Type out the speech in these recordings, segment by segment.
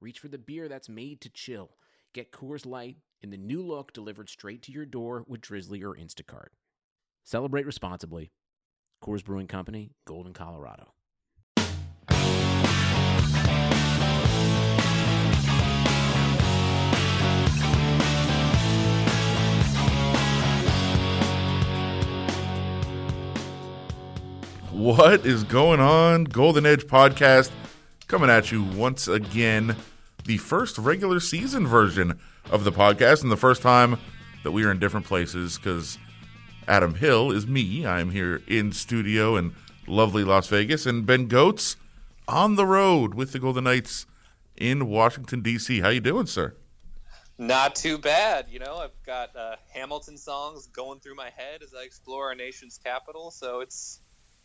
reach for the beer that's made to chill. Get Coors Light in the new look delivered straight to your door with Drizly or Instacart. Celebrate responsibly. Coors Brewing Company, Golden, Colorado. What is going on? Golden Edge podcast coming at you once again. The first regular season version of the podcast, and the first time that we are in different places because Adam Hill is me. I'm here in studio in lovely Las Vegas, and Ben Gotz on the road with the Golden Knights in Washington D.C. How you doing, sir? Not too bad. You know, I've got uh, Hamilton songs going through my head as I explore our nation's capital, so it's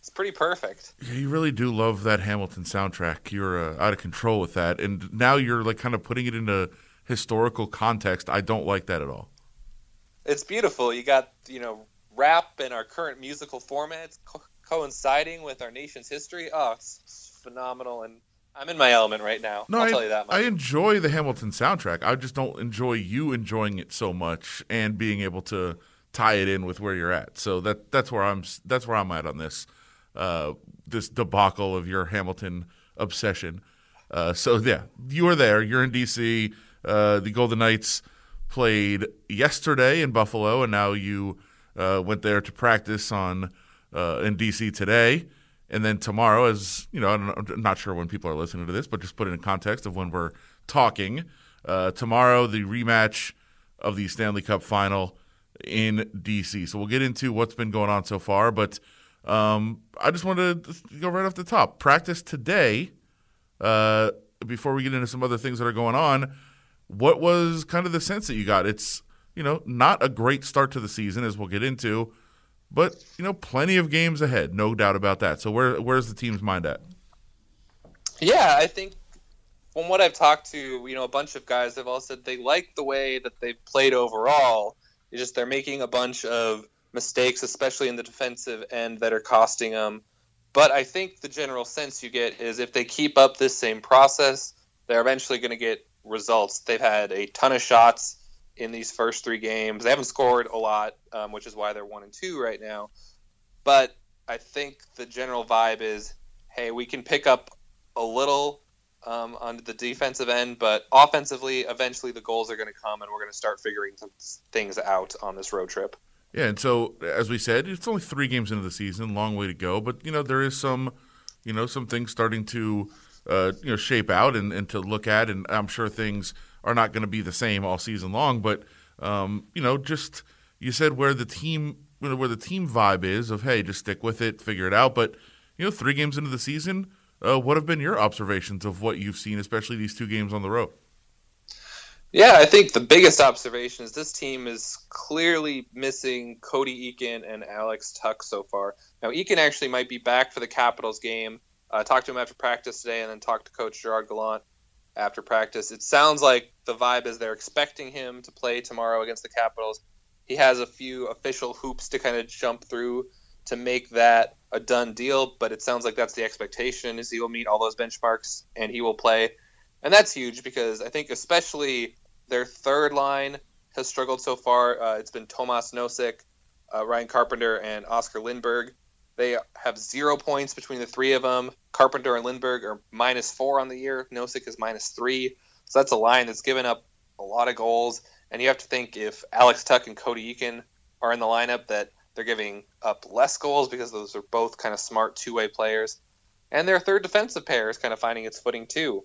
it's pretty perfect. Yeah, you really do love that Hamilton soundtrack. You're uh, out of control with that, and now you're like kind of putting it into historical context. I don't like that at all. It's beautiful. You got you know rap and our current musical formats co- coinciding with our nation's history. Oh, it's, phenomenal, and I'm in my element right now. No, I'll I, tell you that much. I enjoy the Hamilton soundtrack. I just don't enjoy you enjoying it so much and being able to tie it in with where you're at. So that that's where I'm that's where I'm at on this uh, this debacle of your Hamilton obsession. Uh, so yeah, you are there. You're in DC. Uh, the Golden Knights played yesterday in Buffalo, and now you uh, went there to practice on uh, in DC today. And then tomorrow, as you know, I'm not sure when people are listening to this, but just put it in context of when we're talking. Tomorrow, the rematch of the Stanley Cup final in DC. So we'll get into what's been going on so far, but um, I just wanted to go right off the top. Practice today, uh, before we get into some other things that are going on. What was kind of the sense that you got? It's you know not a great start to the season, as we'll get into, but you know plenty of games ahead, no doubt about that. So where where's the team's mind at? Yeah, I think from what I've talked to, you know, a bunch of guys have all said they like the way that they've played overall. It's just they're making a bunch of mistakes, especially in the defensive end, that are costing them. But I think the general sense you get is if they keep up this same process, they're eventually going to get results. They've had a ton of shots in these first three games. They haven't scored a lot, um, which is why they're one and two right now. But I think the general vibe is, hey, we can pick up a little um, on the defensive end, but offensively, eventually the goals are going to come, and we're going to start figuring things out on this road trip. Yeah, and so as we said, it's only three games into the season, long way to go. But you know, there is some, you know, some things starting to, uh, you know, shape out and, and to look at, and I'm sure things are not going to be the same all season long. But um, you know, just you said where the team, you know, where the team vibe is of hey, just stick with it, figure it out. But you know, three games into the season, uh, what have been your observations of what you've seen, especially these two games on the road? Yeah, I think the biggest observation is this team is clearly missing Cody Eakin and Alex Tuch so far. Now, Eakin actually might be back for the Capitals game. I uh, talked to him after practice today and then talked to Coach Gerard Gallant after practice. It sounds like the vibe is they're expecting him to play tomorrow against the Capitals. He has a few official hoops to kind of jump through to make that a done deal, but it sounds like that's the expectation is he will meet all those benchmarks and he will play. And that's huge because I think especially their third line has struggled so far. Uh, it's been Tomas Nosek, uh, Ryan Carpenter, and Oscar Lindberg. They have zero points between the three of them. Carpenter and Lindberg are minus four on the year. Nosek is minus three. So that's a line that's given up a lot of goals. And you have to think if Alex Tuch and Cody Eakin are in the lineup, that they're giving up less goals because those are both kind of smart two way players. And their third defensive pair is kind of finding its footing too.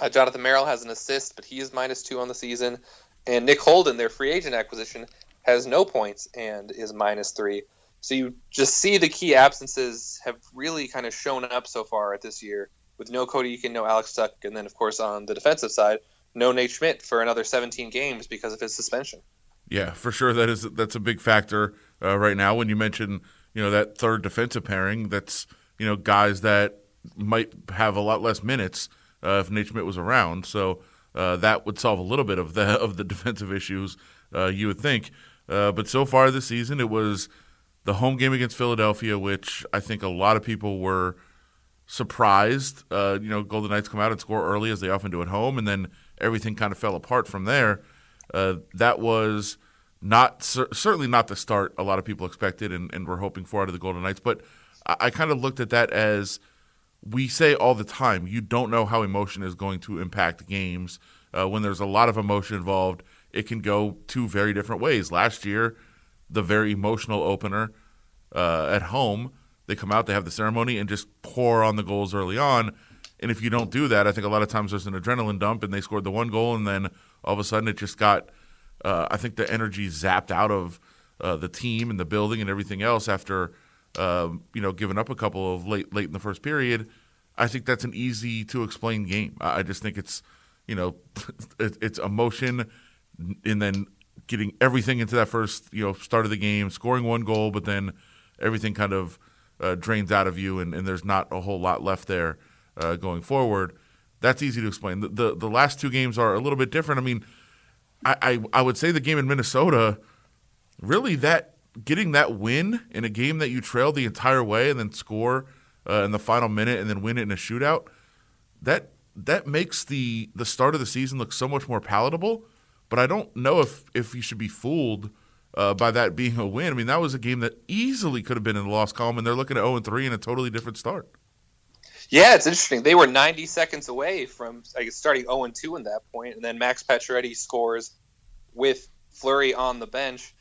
Uh, Jonathan Merrill has an assist, but he is minus two on the season. And Nick Holden, their free agent acquisition, has no points and is minus three. So you just see the key absences have really kind of shown up so far at this year. with no Cody Eakin, no Alex Tuch, and then of course on the defensive side, no Nate Schmidt for another 17 games because of his suspension. Yeah, for sure. That is that's a big factor uh, right now. When you mention you know that third defensive pairing, that's you know guys that might have a lot less minutes uh, if Schmidt was around. So uh, that would solve a little bit of the of the defensive issues uh, you would think. Uh, but so far this season, it was the home game against Philadelphia, which I think a lot of people were surprised. Uh, you know, Golden Knights come out and score early as they often do at home, and then everything kind of fell apart from there. That was not certainly not the start a lot of people expected and, and were hoping for out of the Golden Knights. But I, I kind of looked at that as we say all the time, you don't know how emotion is going to impact games. Uh, when there's a lot of emotion involved, it can go two very different ways. Last year, the very emotional opener uh, at home, they come out, they have the ceremony, and just pour on the goals early on. And if you don't do that, I think a lot of times there's an adrenaline dump, and they scored the one goal, and then all of a sudden it just got, uh, I think the energy zapped out of uh, the team and the building and everything else after, um, you know, giving up a couple of late late in the first period. I think that's an easy to explain game. I just think it's, you know, it's emotion, and then getting everything into that first, you know, start of the game, scoring one goal, but then everything kind of uh, drains out of you, and, and there's not a whole lot left there uh, going forward. That's easy to explain. The, the, the last two games are a little bit different. I mean, I, I I would say the game in Minnesota, really that getting that win in a game that you trailed the entire way and then score uh, in the final minute and then win it in a shootout, that that makes the the start of the season look so much more palatable. But I don't know if if you should be fooled uh, by that being a win. I mean, that was a game that easily could have been in the column, and they're looking at 0 and 3 in a totally different start. Yeah, it's interesting. They were 90 seconds away from I guess, starting 0 and 2 in that point, and then Max Pacioretty scores with Fleury on the bench.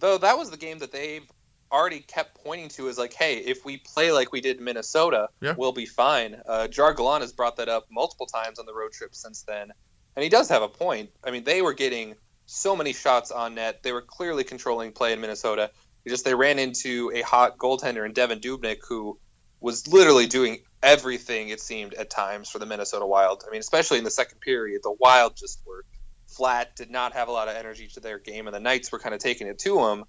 Though that was the game that they've already kept pointing to as like, hey, if we play like we did in Minnesota, Yeah. we'll be fine. Uh, Gerard Gallant has brought that up multiple times on the road trip since then, and he does have a point. I mean, they were getting so many shots on net. They were clearly controlling play in Minnesota. It's just they ran into a hot goaltender in Devan Dubnyk who was literally doing everything it seemed at times for the Minnesota Wild. I mean, especially in the second period, the Wild just were flat, did not have a lot of energy to their game, and the Knights were kind of taking it to them.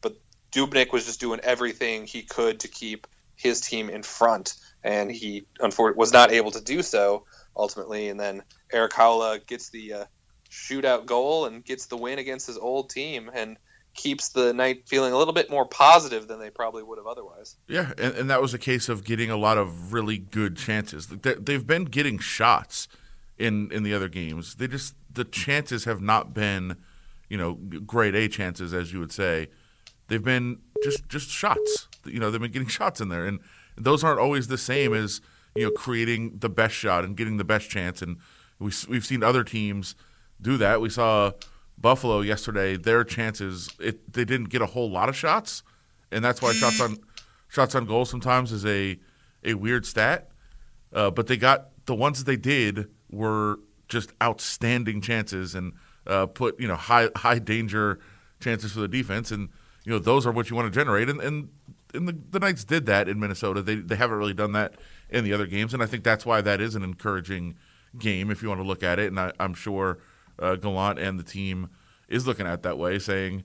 But Dubnyk was just doing everything he could to keep his team in front, and he unfortunately was not able to do so ultimately. And then Erik Haula gets the uh, shootout goal and gets the win against his old team, and keeps the night feeling a little bit more positive than they probably would have otherwise. Yeah, and, and that was a case of getting a lot of really good chances. They- They've been getting shots in in the other games. They just the chances have not been, you know, grade A chances as you would say. They've been just just shots. You know, they've been getting shots in there, and those aren't always the same as you know creating the best shot and getting the best chance. And we we've seen other teams do that. We saw Buffalo yesterday. Their chances it they didn't get a whole lot of shots, and that's why shots on shots on goal sometimes is a a weird stat. Uh, but they got the ones that they did were just outstanding chances and uh, put you know high high danger chances for the defense, and you know those are what you want to generate. And and, and the, the Knights did that in Minnesota. They they haven't really done that in the other games, and I think that's why that is an encouraging game if you want to look at it. And I, I'm sure uh, Gallant and the team is looking at that way, saying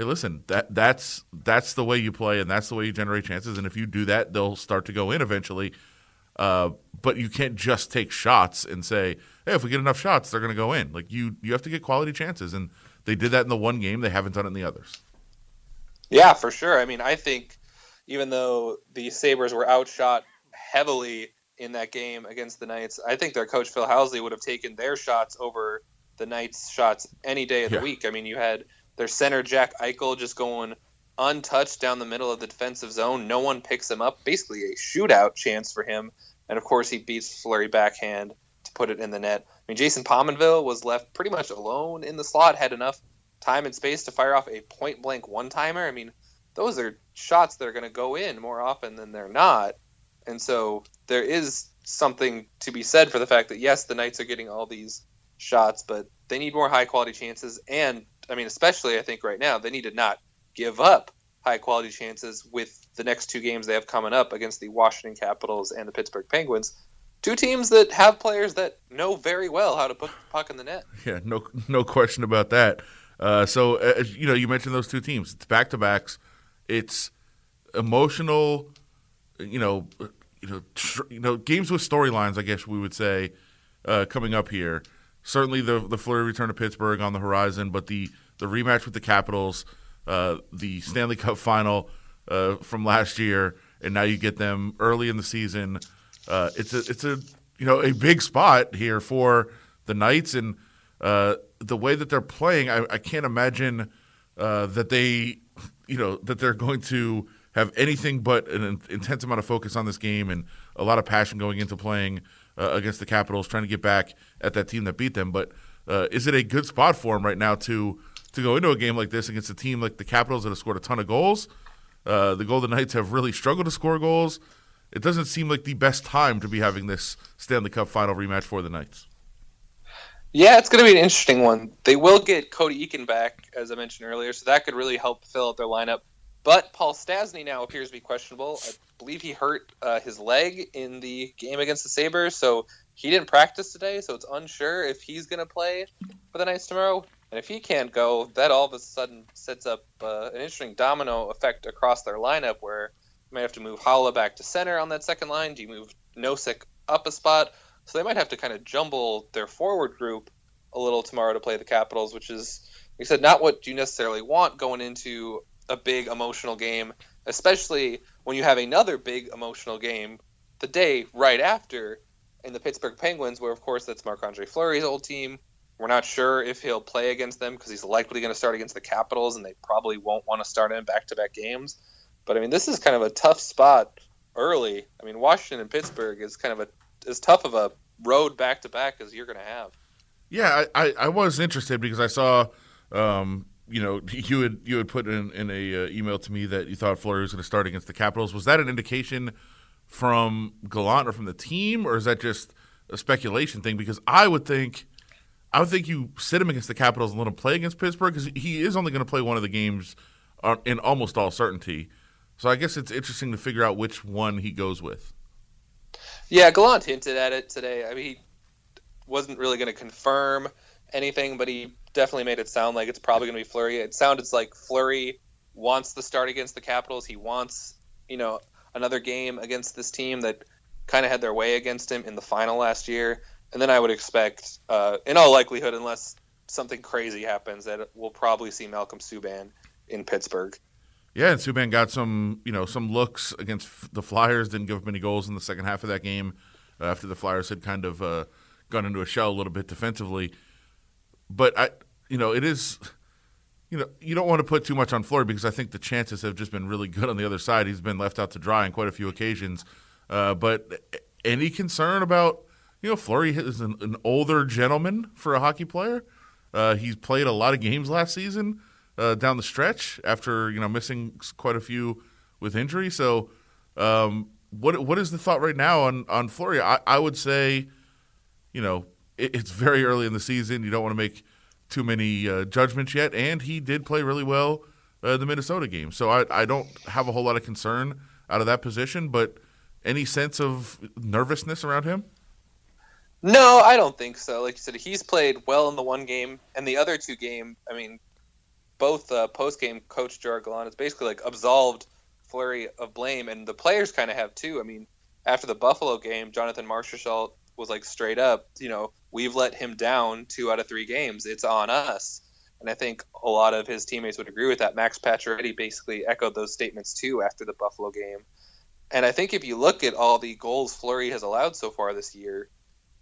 hey, listen, that that's that's the way you play, and that's the way you generate chances. And if you do that, they'll start to go in eventually. Uh, but you can't just take shots and say, hey, if we get enough shots, they're going to go in. Like you, you have to get quality chances, and they did that in the one game. They haven't done it in the others. Yeah, for sure. I mean, I think even though the Sabres were outshot heavily in that game against the Knights, I think their coach Phil Housley would have taken their shots over the Knights' shots any day of Yeah. the week. I mean, you had their center Jack Eichel just going untouched down the middle of the defensive zone. No one picks him up. Basically, a shootout chance for him. And of course, he beats Fleury backhand to put it in the net. I mean, Jason Pominville was left pretty much alone in the slot, had enough time and space to fire off a point blank one timer. I mean, those are shots that are going to go in more often than they're not. And so there is something to be said for the fact that, yes, the Knights are getting all these shots, but they need more high quality chances. And, I mean, especially I think right now, they need to not give up high quality chances with the next two games they have coming up against the Washington Capitals and the Pittsburgh Penguins. two teams that have players that know very well how to put the puck in the net. Yeah, no, no question about that. Uh, so uh, you know, you mentioned those two teams. It's back to backs. It's emotional. You know, you know, tr- you know, games with storylines. I guess we would say uh, coming up here. Certainly, the the Fleury return to Pittsburgh on the horizon, but the the rematch with the Capitals, uh, the Stanley Cup final uh, from last year, and now you get them early in the season. Uh, it's a it's a you know a big spot here for the Knights and uh, the way that they're playing. I, I can't imagine uh, that they you know that they're going to have anything but an intense amount of focus on this game and a lot of passion going into playing against the Capitals, trying to get back at that team that beat them. But is it a good spot for them right now to to go into a game like this against a team like the Capitals that have scored a ton of goals? Uh, the Golden Knights have really struggled to score goals. It doesn't seem like the best time to be having this Stanley Cup final rematch for the Knights. Yeah, it's going to be an interesting one. They will get Cody Eakin back, as I mentioned earlier, so that could really help fill out their lineup. But Paul Stastny now appears to be questionable. I believe he hurt uh, his leg in the game against the Sabres, so he didn't practice today, so it's unsure if he's going to play for the Knights tomorrow. And if he can't go, that all of a sudden sets up uh, an interesting domino effect across their lineup where you might have to move Haula back to center on that second line. Do you move Nosek up a spot? So they might have to kind of jumble their forward group a little tomorrow to play the Capitals, which is, like I said, not what you necessarily want going into a big emotional game, especially when you have another big emotional game the day right after in the Pittsburgh Penguins, where of course that's Marc Andre Fleury's old team. We're not sure if he'll play against them because he's likely going to start against the Capitals, and they probably won't want to start him back-to-back games. But I mean, this is kind of a tough spot early. I mean, Washington and Pittsburgh is kind of a as tough of a road back-to-back as you're going to have. Yeah, I, I, I was interested because I saw um, you know, you had you had put in, in a uh, email to me that you thought Fleury was going to start against the Capitals. Was that an indication from Gallant or from the team, or is that just a speculation thing? Because I would think, I would think you sit him against the Capitals and let him play against Pittsburgh because he is only going to play one of the games uh, in almost all certainty. So I guess it's interesting to figure out which one he goes with. Yeah, Gallant hinted at it today. I mean, he wasn't really going to confirm anything, but he definitely made it sound like it's probably going to be Fleury. It sounded like Fleury wants the start against the Capitals. He wants, you know, another game against this team that kind of had their way against him in the final last year. And then I would expect, uh, in all likelihood, unless something crazy happens, that we'll probably see Malcolm Subban in Pittsburgh. Yeah, and Subban got some, you know, some looks against the Flyers. Didn't give up many goals in the second half of that game uh, after the Flyers had kind of uh, gone into a shell a little bit defensively but I, you know, it is, you know, you don't want to put too much on Fleury because I think the chances have just been really good on the other side. He's been left out to dry on quite a few occasions. Uh, but any concern about, you know, Fleury is an, an older gentleman for a hockey player. Uh, he's played a lot of games last season uh, down the stretch after you know missing quite a few with injury. So, um, what what is the thought right now on on Fleury? I, I would say, you know, it's very early in the season. You don't want to make too many uh, judgments yet. And he did play really well uh, the Minnesota game. So I, I don't have a whole lot of concern out of that position. But any sense of nervousness around him? No, I don't think so. Like you said, he's played well in the one game, and the other two game. I mean, both uh, post game coach Gerard Gallant has basically like absolved Fleury of blame, and the players kind of have too. I mean, after the Buffalo game, Jonathan Marchessault was like straight up, you know, we've let him down two out of three games. It's on us. And I think a lot of his teammates would agree with that. Max Pacioretty basically echoed those statements too after the Buffalo game. And I think if you look at all the goals Fleury has allowed so far this year,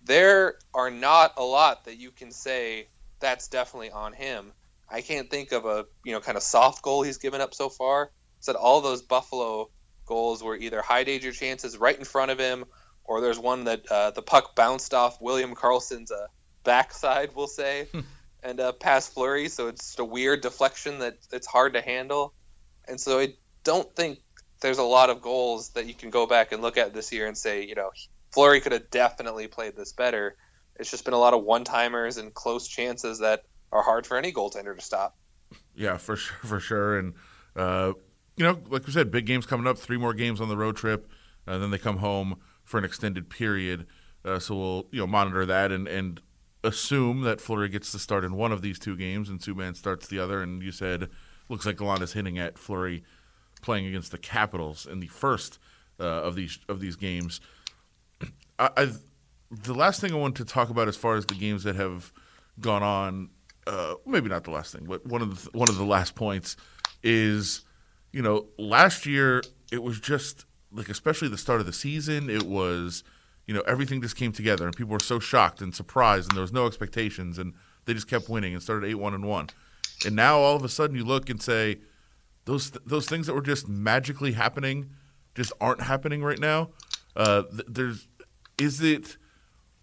there are not a lot that you can say that's definitely on him. I can't think of a you know kind of soft goal he's given up so far. Said all those Buffalo goals were either high danger chances right in front of him or there's one that uh, the puck bounced off William Karlsson's uh, backside, we'll say, hmm. and uh, past Fleury. So it's just a weird deflection that it's hard to handle. And so I don't think there's a lot of goals that you can go back and look at this year and say, you know, Fleury could have definitely played this better. It's just been a lot of one timers and close chances that are hard for any goaltender to stop. Yeah, for sure, for sure. And uh, you know, like we said, big games coming up. Three more games on the road trip, and then they come home for an extended period. Uh, so we'll you know monitor that and and assume that Fleury gets to start in one of these two games and Subban starts the other. And you said looks like Gallant is hinting at Fleury playing against the Capitals in the first uh, of these of these games. I, I've, the last thing I want to talk about as far as the games that have gone on, uh, maybe not the last thing, but one of the one of the last points is, you know, last year it was just like especially the start of the season, it was, you know, everything just came together and people were so shocked and surprised and there was no expectations and they just kept winning and started eight one and one, and now all of a sudden you look and say, those those things that were just magically happening just aren't happening right now. Uh, th- there's is it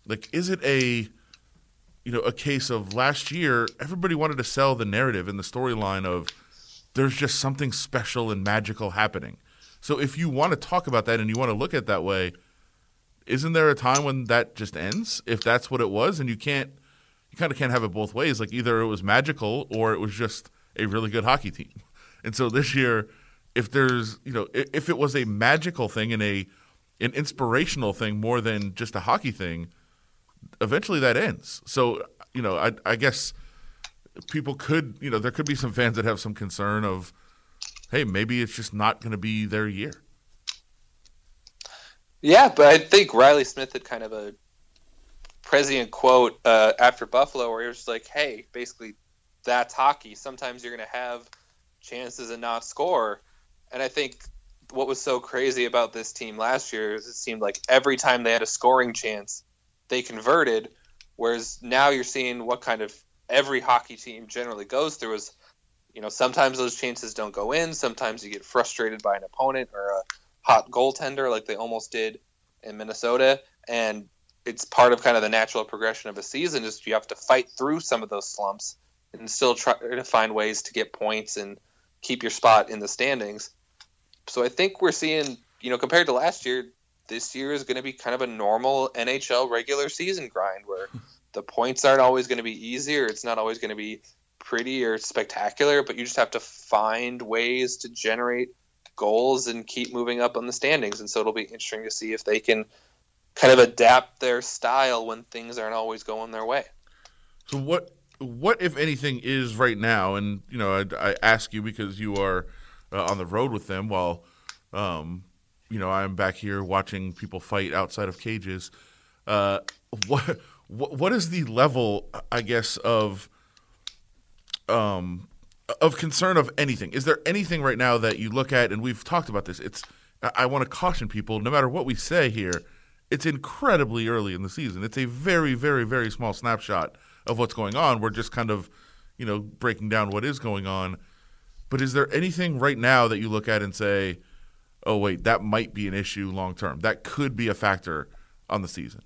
like is it a you know a case of last year everybody wanted to sell the narrative and the storyline of there's just something special and magical happening. So if you want to talk about that and you want to look at it that way, isn't there a time when that just ends if that's what it was and you can't you kind of can't have it both ways like either it was magical or it was just a really good hockey team. And so this year if there's, you know, if it was a magical thing and a an inspirational thing more than just a hockey thing, eventually that ends. So, you know, I, I guess people could, you know, there could be some fans that have some concern of, hey, maybe it's just not going to be their year. Yeah, but I think Reilly Smith had kind of a prescient quote uh, after Buffalo where he was like, hey, basically, that's hockey. Sometimes you're going to have chances and not score. And I think what was so crazy about this team last year is it seemed like every time they had a scoring chance, they converted. Whereas now you're seeing what kind of every hockey team generally goes through is, you know, sometimes those chances don't go in. Sometimes you get frustrated by an opponent or a hot goaltender like they almost did in Minnesota. And it's part of kind of the natural progression of a season is you have to fight through some of those slumps and still try to find ways to get points and keep your spot in the standings. So I think we're seeing, you know, compared to last year, this year is going to be kind of a normal NHL regular season grind where the points aren't always going to be easier. It's not always going to be pretty or spectacular, but you just have to find ways to generate goals and keep moving up on the standings. And so it'll be interesting to see if they can kind of adapt their style when things aren't always going their way. So what what if anything is right now? And you know, I, I ask you because you are uh, on the road with them while, um, you know, I'm back here watching people fight outside of cages. Uh, what, what is the level, I guess, of um, of concern of anything? Is there anything right now that you look at, and we've talked about this? It's I want to caution people, no matter what we say here, it's incredibly early in the season. It's a very, very, very small snapshot of what's going on. We're just kind of, you know, breaking down what is going on. But is there anything right now that you look at and say, oh, wait, that might be an issue long term? That could be a factor on the season?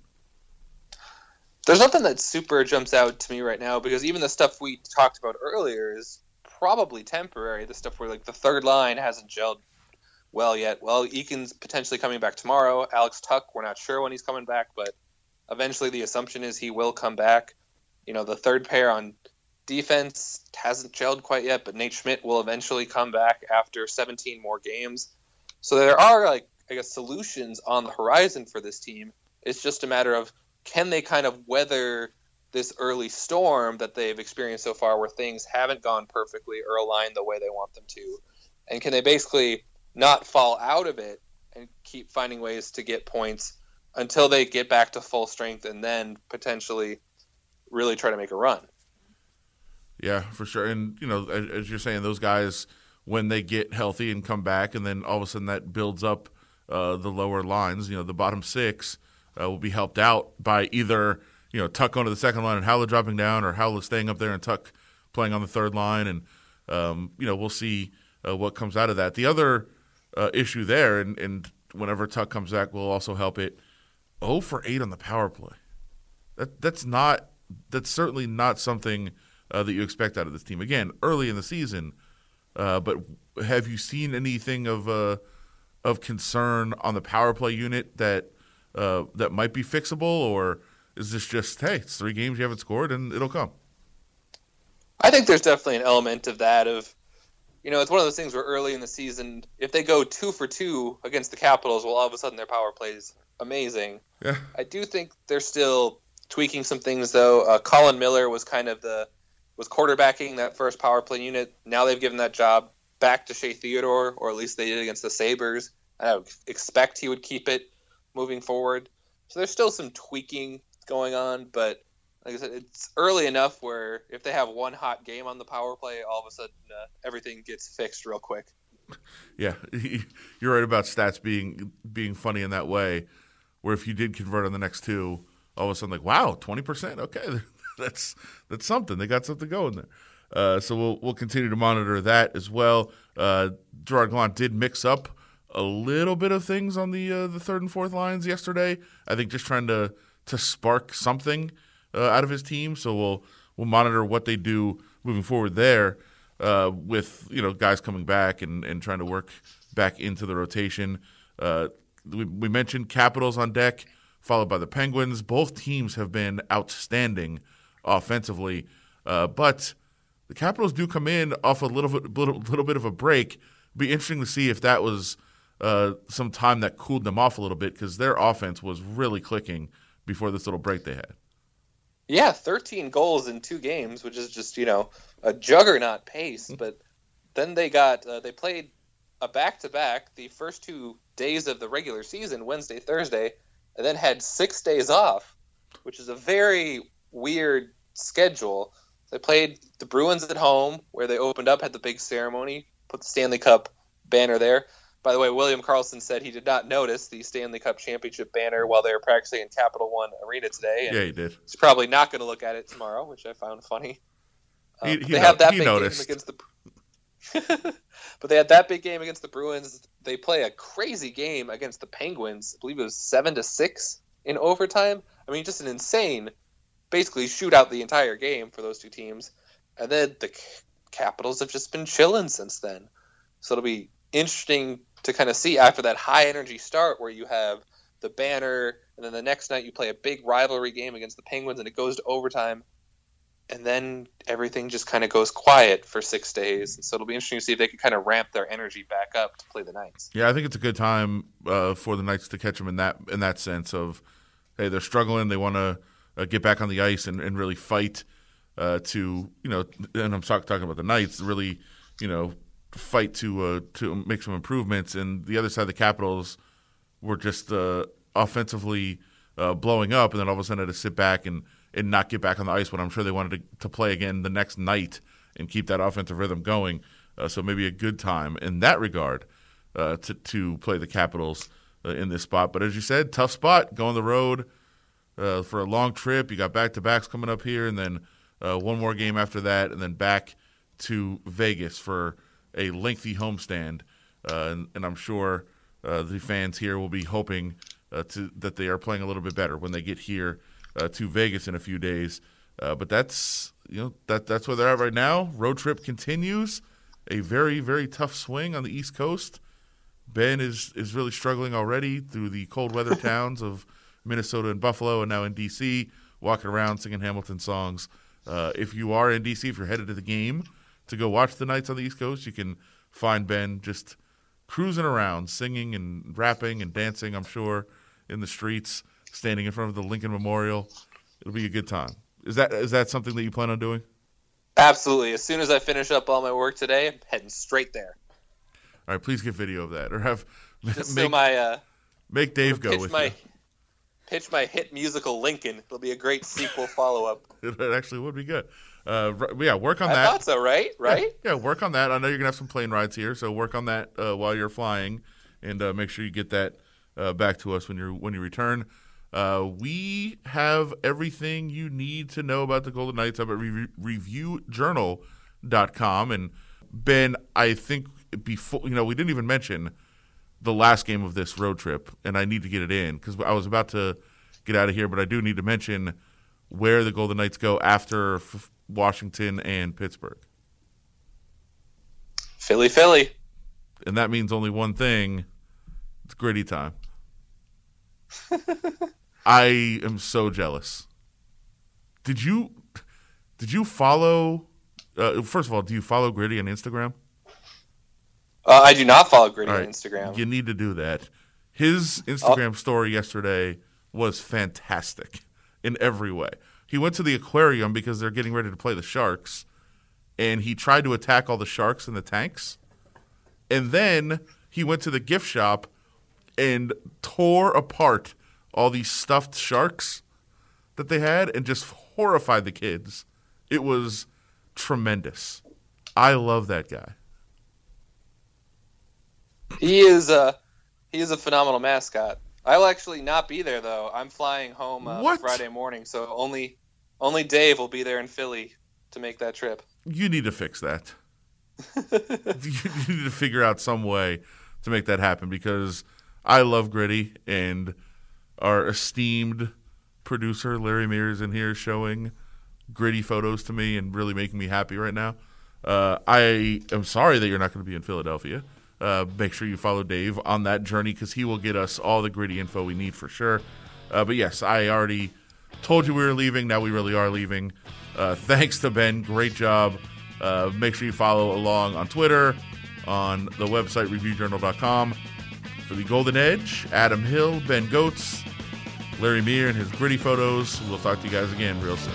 There's nothing that super jumps out to me right now because even the stuff we talked about earlier is probably temporary. The stuff where like the third line hasn't gelled well yet. Well, Eakin's potentially coming back tomorrow. Alex Tuch, we're not sure when he's coming back, but eventually the assumption is he will come back. You know, the third pair on defense hasn't gelled quite yet, but Nate Schmidt will eventually come back after 17 more games. So there are like I guess solutions on the horizon for this team. It's just a matter of can they kind of weather this early storm that they've experienced so far where things haven't gone perfectly or aligned the way they want them to. And can they basically not fall out of it and keep finding ways to get points until they get back to full strength and then potentially really try to make a run. Yeah, for sure. And you know, as, as, you're saying, those guys when they get healthy and come back, and then all of a sudden that builds up uh, the lower lines. You know, the bottom six uh, will be helped out by either you know Tuch going to the second line and Haula dropping down, or Haula staying up there and Tuch playing on the third line, and um, you know we'll see uh, what comes out of that. The other uh, issue there, and, and whenever Tuch comes back, will also help it. Oh for eight on the power play. That that's not that's certainly not something uh, that you expect out of this team. Again, early in the season, uh, but have you seen anything of uh, of concern on the power play unit that uh, that might be fixable, or is this just hey, it's three games you haven't scored and it'll come? I think there's definitely an element of that. Of you know, it's one of those things where early in the season, if they go two for two against the Capitals, well, all of a sudden their power plays amazing. Yeah. I do think they're still tweaking some things though. Uh, Colin Miller was kind of the was quarterbacking that first power play unit. Now they've given that job back to Shea Theodore, or at least they did against the Sabres. I would expect he would keep it moving forward. So there's still some tweaking going on, but like I said, it's early enough where if they have one hot game on the power play, all of a sudden uh, everything gets fixed real quick. Yeah, you're right about stats being being funny in that way. Where if you did convert on the next two, all of a sudden like, wow, twenty percent. Okay, that's that's something. They got something going there. Uh, so we'll we'll continue to monitor that as well. Uh, Gerard Gallant did mix up a little bit of things on the uh, the third and fourth lines yesterday. I think just trying to to spark something uh, out of his team. So we'll we'll monitor what they do moving forward there uh, with you know guys coming back and, and trying to work back into the rotation. Uh, we, we mentioned Capitals on deck, followed by the Penguins. Both teams have been outstanding offensively, uh, but the Capitals do come in off a little bit little, little bit of a break. Be interesting to see if that was uh, some time that cooled them off a little bit because their offense was really clicking before this little break they had. Yeah, 13 goals in two games, which is just you know a juggernaut pace. Mm-hmm. But then they got uh, they played a back to back the first two days of the regular season, Wednesday, Thursday, and then had six days off, which is a very weird schedule. They played the Bruins at home, where they opened up, had the big ceremony, put the Stanley Cup banner there. By the way, William Karlsson said he did not notice the Stanley Cup championship banner while they were practicing in Capital One Arena today. yeah, he did. He's probably not going to look at it tomorrow, which I found funny. Um, he, he, they had that big noticed. game against the. but they had that big game against the Bruins. They play a crazy game against the Penguins. I believe it was seven to six in overtime. I mean, just an insane, basically shootout the entire game for those two teams. And then the Capitals have just been chilling since then. So it'll be interesting to kind of see after that high energy start where you have the banner and then the next night you play a big rivalry game against the Penguins and it goes to overtime and then everything just kind of goes quiet for six days. And so it'll be interesting to see if they can kind of ramp their energy back up to play the Knights. Yeah, I think it's a good time uh, for the Knights to catch them in that in that sense of hey they're struggling, they want to uh, get back on the ice and, and really fight uh, to you know, and I'm talk, talking about the Knights really you know fight to uh, to make some improvements, and the other side, the Capitals, were just uh, offensively uh, blowing up, and then all of a sudden had to sit back and, and not get back on the ice when I'm sure they wanted to, to play again the next night and keep that offensive rhythm going. Uh, so maybe a good time in that regard to to play the Capitals in this spot. But as you said, tough spot, going the road for a long trip. You got back to backs coming up here, and then one more game after that, and then back to Vegas for a lengthy homestand, uh, and, and, I'm sure uh, the fans here will be hoping uh, to, that they are playing a little bit better when they get here uh, to Vegas in a few days. Uh, but that's you know that that's where they're at right now. Road trip continues. A very very tough swing on the East Coast. Ben is is really struggling already through the cold weather towns of Minnesota and Buffalo, and now in DC, walking around singing Hamilton songs. Uh, if you are in DC, if you're headed to the game, to go watch the Knights on the East Coast, you can find Ben just cruising around, singing and rapping and dancing, I'm sure, in the streets, standing in front of the Lincoln Memorial. It'll be a good time. Is that is that something that you plan on doing? Absolutely. As soon as I finish up all my work today, I'm heading straight there. All right, please get video of that, or have Just make so my uh, make Dave go with my, you. Pitch my hit musical Lincoln. It'll be a great sequel follow up. it actually would be good. Uh, yeah, work on I that. I thought so, right? Right? Yeah, yeah, work on that. I know you're gonna have some plane rides here, so work on that uh, while you're flying, and uh, make sure you get that uh, back to us when you when you return. Uh, we have everything you need to know about the Golden Knights up at re- reviewjournal.com. And Ben, I think before you know, we didn't even mention the last game of this road trip, and I need to get it in because I was about to get out of here, but I do need to mention where the Golden Knights go after f- Washington and Pittsburgh. Philly, Philly. And that means only one thing it's gritty time. I am so jealous. Did you did you follow uh, first of all, do you follow Gritty on Instagram? Uh, I do not follow Gritty right. on Instagram. You need to do that. His Instagram story yesterday was fantastic in every way. He went to the aquarium because they're getting ready to play the sharks, and he tried to attack all the sharks in the tanks. And then he went to the gift shop and tore apart all these stuffed sharks that they had and just horrified the kids. It was tremendous. I love that guy. He is a he is a phenomenal mascot. I'll actually not be there though. I'm flying home uh, Friday morning, so only only Dave will be there in Philly to make that trip. You need to fix that. you need to figure out some way to make that happen because I love Gritty and our esteemed producer Larry Mears in here showing gritty photos to me and really making me happy right now. Uh, I am sorry that you're not going to be in Philadelphia. Uh, make sure you follow Dave on that journey because he will get us all the gritty info we need for sure. Uh, but yes, I already told you we were leaving. Now we really are leaving. Uh, thanks to Ben. Great job. Uh, make sure you follow along on Twitter, on the website reviewjournal.com. For the Golden Edge, Adam Hill, Ben Gotz, Larry Meir, and his gritty photos. We'll talk to you guys again real soon.